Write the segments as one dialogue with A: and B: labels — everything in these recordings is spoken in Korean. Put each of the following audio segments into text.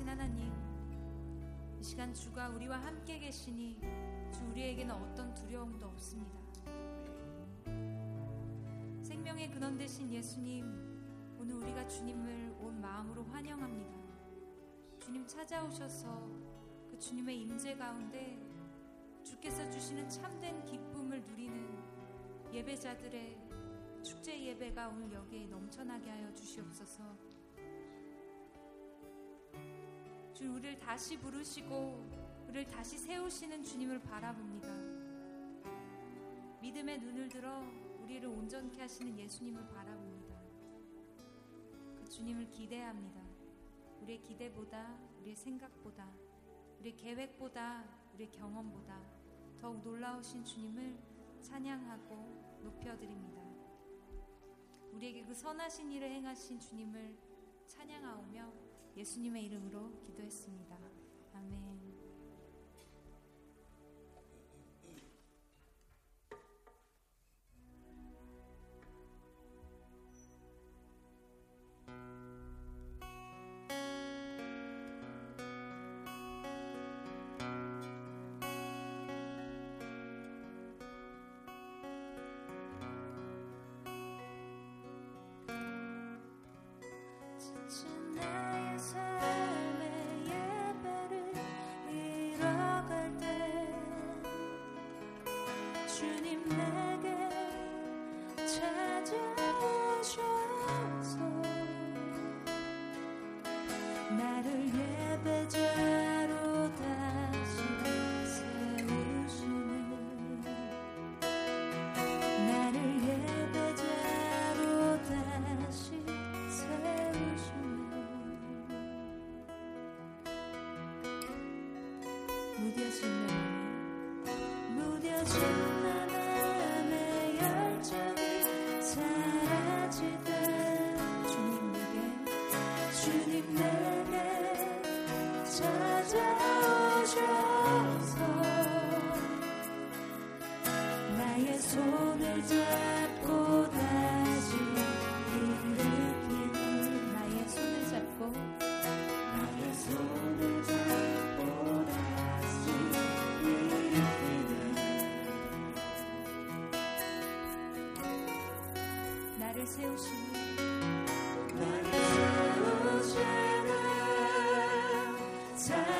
A: 합당하신 하나님 이 시간 주가 우리와 함께 계시니 주 우리에게는 어떤 두려움도 없습니다 생명의 근원 되신 예수님 오늘 우리가 주님을 온 마음으로 환영합니다 주님 찾아오셔서 그 주님의 임재 가운데 주께서 주시는 참된 기쁨을 누리는 예배자들의 축제 예배가 오늘 여기에 넘쳐나게 하여 주시옵소서. 주 우리를 다시 부르시고 우리를 다시 세우시는 주님을 바라봅니다. 믿음의 눈을 들어 우리를 온전케 하시는 예수님을 바라봅니다. 그 주님을 기대합니다. 우리의 기대보다 우리의 생각보다 우리의 계획보다 우리의 경험보다 더욱 놀라우신 주님을 찬양하고 높여드립니다. 우리에게 그 선하신 일을 행하신 주님을 찬양하오며 예수님의 이름으로 기도했습니다. 아멘. 나를 세우시는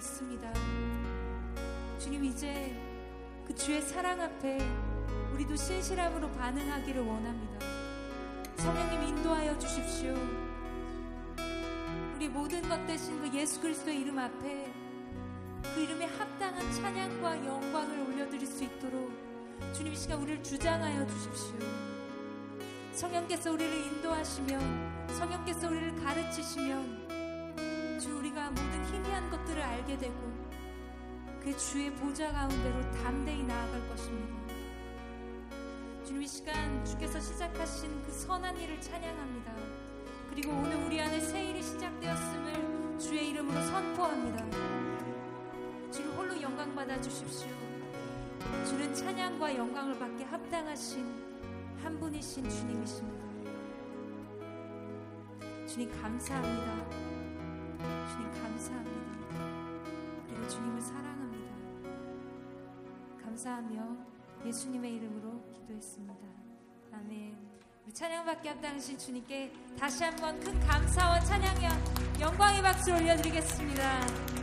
A: 있습니다. 주님 이제 그 주의 사랑 앞에 우리도 신실함으로 반응하기를 원합니다. 성령님 인도하여 주십시오. 우리 모든 것 대신 그 예수 그리스도의 이름 앞에 그 이름에 합당한 찬양과 영광을 올려드릴 수 있도록 주님 이 시간 우리를 주장하여 주십시오. 성령께서 우리를 인도하시면 성령께서 우리를 가르치시면 주 우리가 모든 희미한 것들을 알게 되고 그 주의 보좌 가운데로 담대히 나아갈 것입니다. 주님 이 시간 주께서 시작하신 그 선한 일을 찬양합니다. 그리고 오늘 우리 안에 새 일이 시작되었음을 주의 이름으로 선포합니다. 주를 홀로 영광 받아 주십시오. 주는 찬양과 영광을 받게 합당하신 한 분이신 주님이십니다. 주님 감사합니다. 주님 감사합니다. 그리고 주님을 사랑합니다. 감사하며 예수님의 이름으로 기도했습니다. 아멘. 우리 찬양받게 합당하신 주님께 다시 한번 큰 감사와 찬양과 영광의 박수 올려드리겠습니다.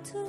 A: 예수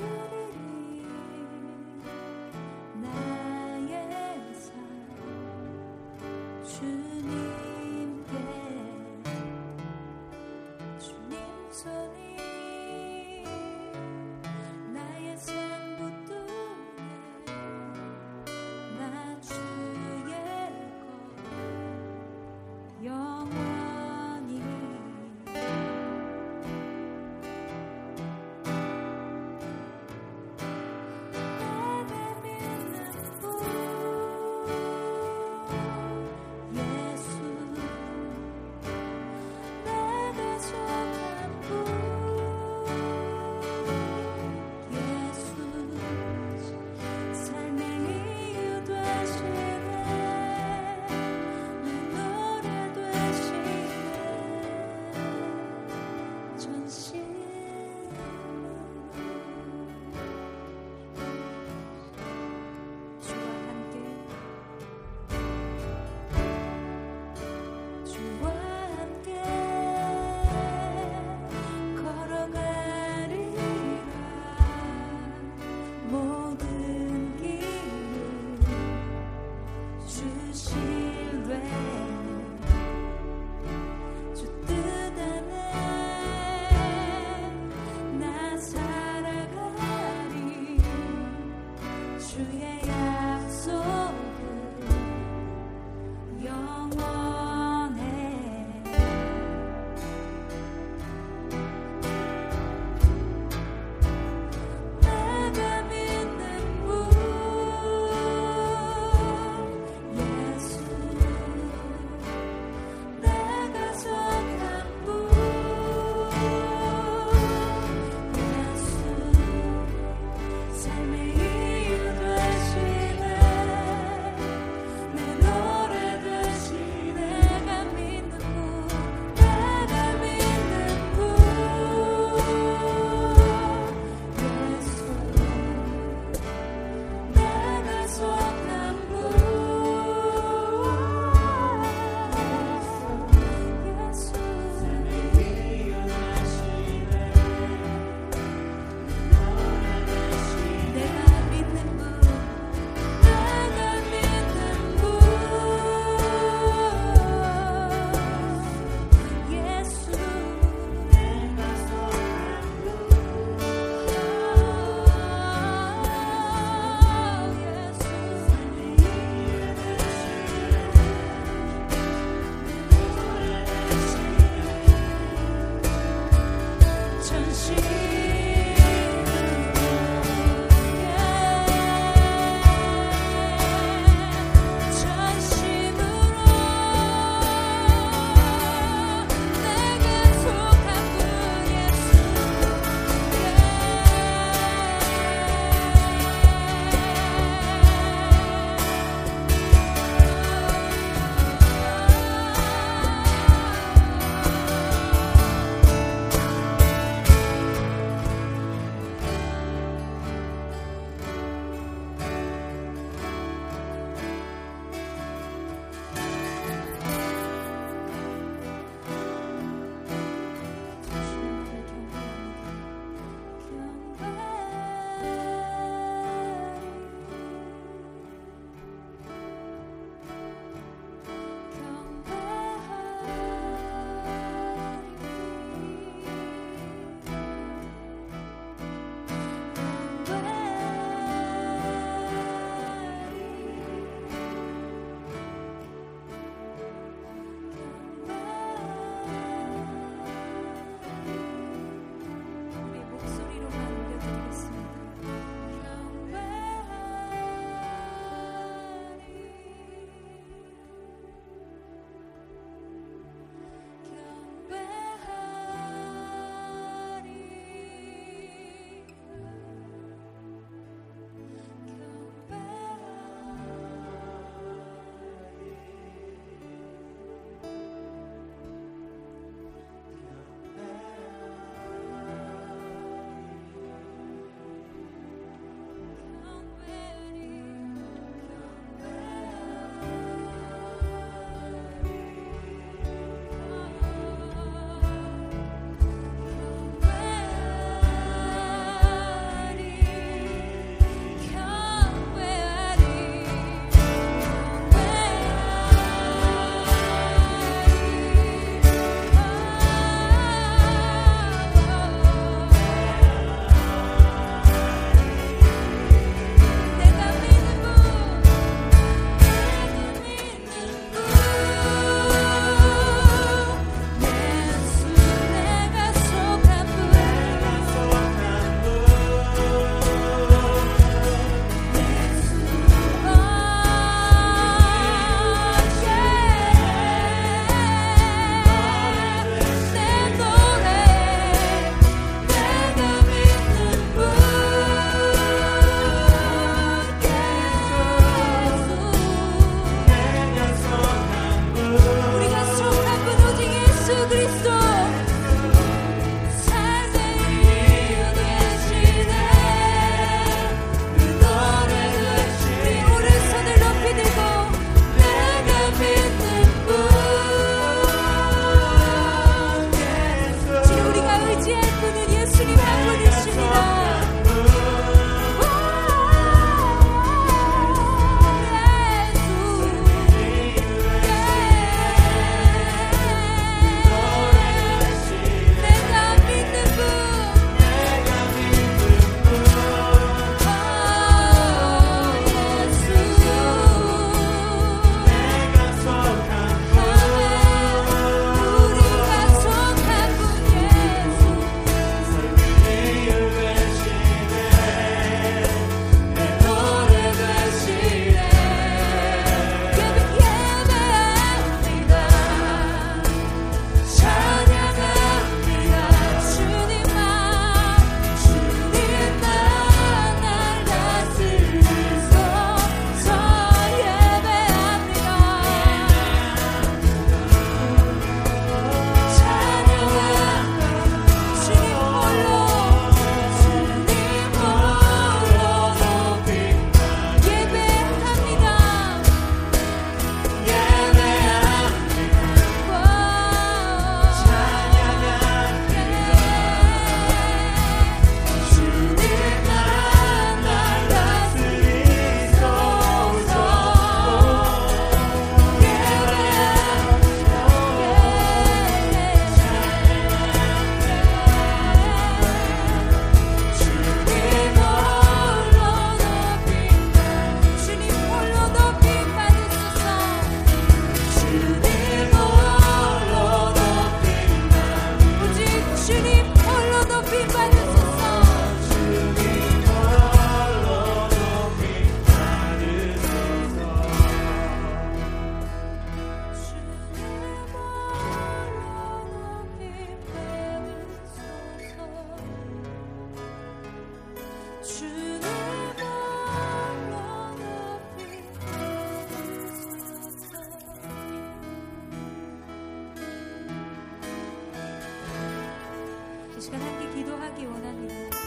A: 시간 함께 기도하기 원합니다.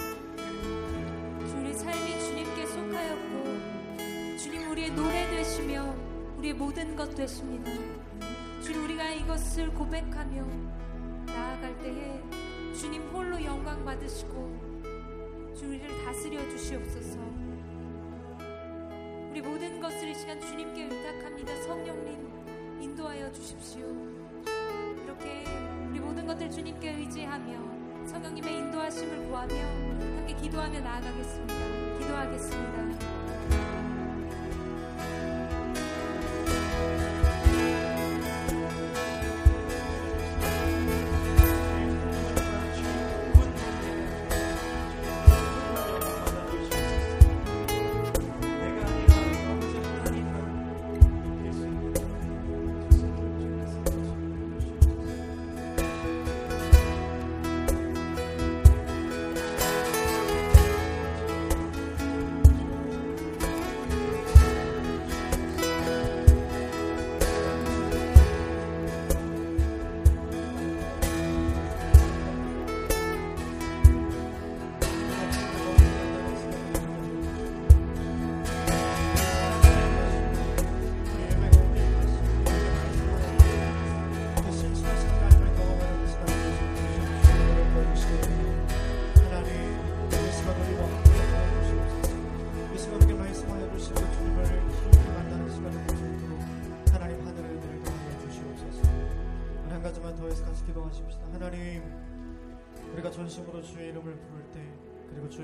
A: 우리 삶이 주님께 속하였고 주님 우리의 노래 되시며 우리의 모든 것 되십니다. 주님 우리가 이것을 고백하며 나아갈 때에 주님 홀로 영광 받으시고 주 우리를 다스려 주시옵소서. 우리 모든 것을 이 시간 주님께 의탁합니다. 성령님 인도하여 주십시오. 이렇게 우리 모든 것들 주님께 의지하며 성령님의 인도하심을 구하며 함께 기도하며 나아가겠습니다. 기도하겠습니다.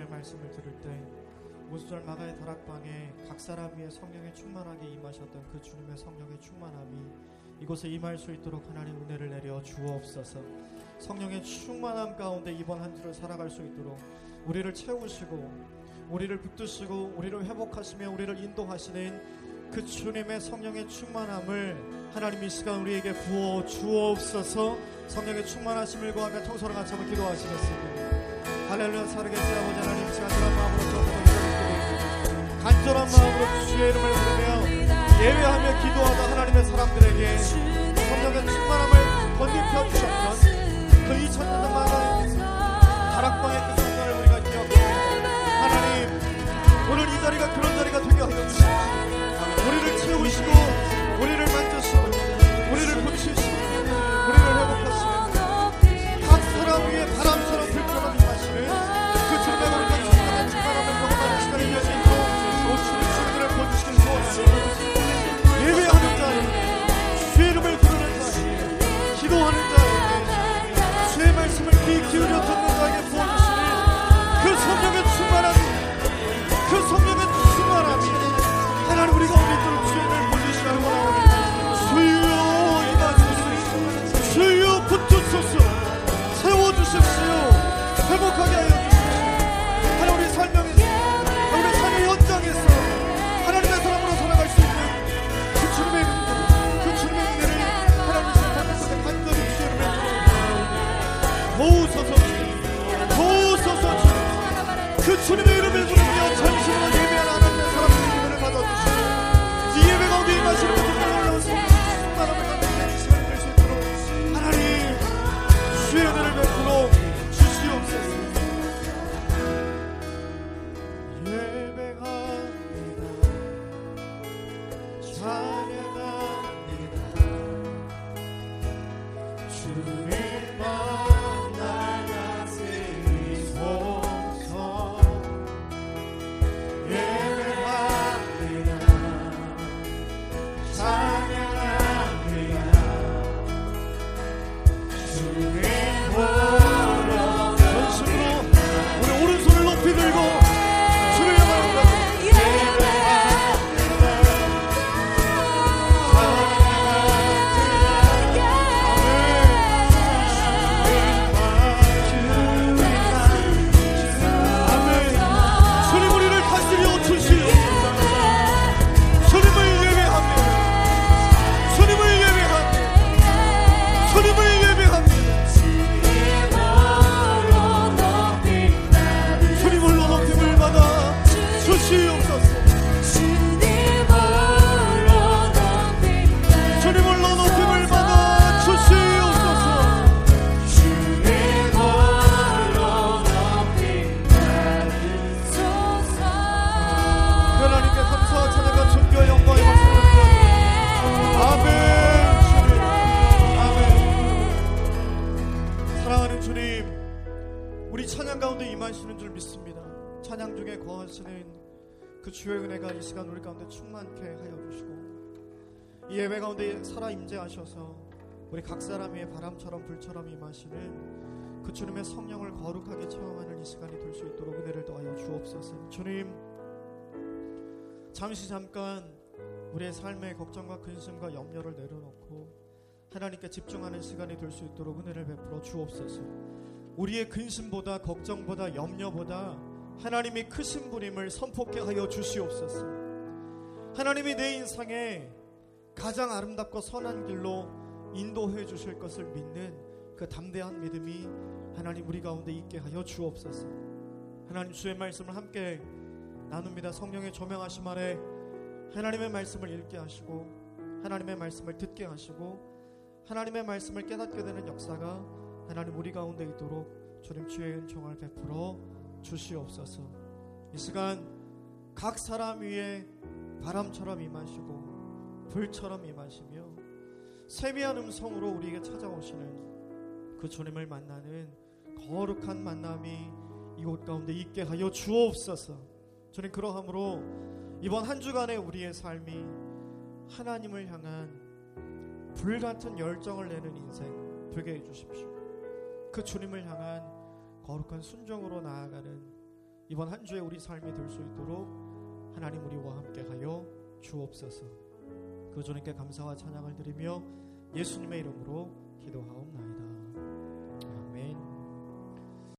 B: 주의 말씀을 들을 때 오수절 마가의 다락방에 각 사람 위에 성령의 충만하게 임하셨던 그 주님의 성령의 충만함이 이곳에 임할 수 있도록 하나님 은혜를 내려 주옵소서 성령의 충만함 가운데 이번 한 주를 살아갈 수 있도록 우리를 채우시고 우리를 붙드시고 우리를 회복하시며 우리를 인도하시는 그 주님의 성령의 충만함을 하나님 이 시간 우리에게 부어 주옵소서 성령의 충만하심을 구하며 통솔을 같이 한번 기도하시겠습니다. 할렐루야 아버지 하나님 간절한 마음으로 기도드리고 간절한 마음으로 주의 이름을 부르며 예배하며 기도하다 하나님의 사람들에게 성령의 충만함을 건립혀 주셨던 그 2000년 동안 다락방의 그 순간을 우리가 기억합니다. 하나님 오늘 이 자리가 그런 자리가 되게 하여 주시옵소서 우리를 채우시고 우리를 만드시고 우리를 붙이시고 우리를 회복하시고 각 사람 위에 바람처럼 임하 귀 기울여 듣는 자에게 부어주시니 그 성령의 충만함이 그 성령의 충만함이 하나님 우리가 믿던 죄를 물리시라고 원합니다. 수요 임하소서. 수요 붙주소서. 세워주십시오. 회복하게 하여 주십시오. 하나님 우리 설명해 그 주님의 이름을 부르 임재하셔서 우리 각 사람 위에 바람처럼 불처럼 임하시는 그 주님의 성령을 거룩하게 체험하는 이 시간이 될 수 있도록 은혜를 더하여 주옵소서. 주님 잠시 잠깐 우리의 삶의 걱정과 근심과 염려를 내려놓고 하나님께 집중하는 시간이 될 수 있도록 은혜를 베풀어 주옵소서. 우리의 근심보다 걱정보다 염려보다 하나님이 크신 분임을 선포케 하여 주시옵소서. 하나님이 내 인생에 가장 아름답고 선한 길로 인도해 주실 것을 믿는 그 담대한 믿음이 하나님 우리 가운데 있게 하여 주옵소서. 하나님 주의 말씀을 함께 나눕니다. 성령의 조명하심 아래 하나님의 말씀을 읽게 하시고 하나님의 말씀을 듣게 하시고 하나님의 말씀을 깨닫게 되는 역사가 하나님 우리 가운데 있도록 주님 주의 은총을 베풀어 주시옵소서. 이 시간 각 사람 위에 바람처럼 임하시고 불처럼 임하시며 세미한 음성으로 우리에게 찾아오시는 그 주님을 만나는 거룩한 만남이 이곳 가운데 있게 하여 주옵소서. 주님 그러함으로 이번 한 주간의 우리의 삶이 하나님을 향한 불같은 열정을 내는 인생 되게 해 주십시오. 그 주님을 향한 거룩한 순종으로 나아가는 이번 한 주의 우리 삶이 될 수 있도록 하나님 우리와 함께 하여 주옵소서. 그 주님께 감사와 찬양을 드리며 예수님의 이름으로 기도하옵나이다.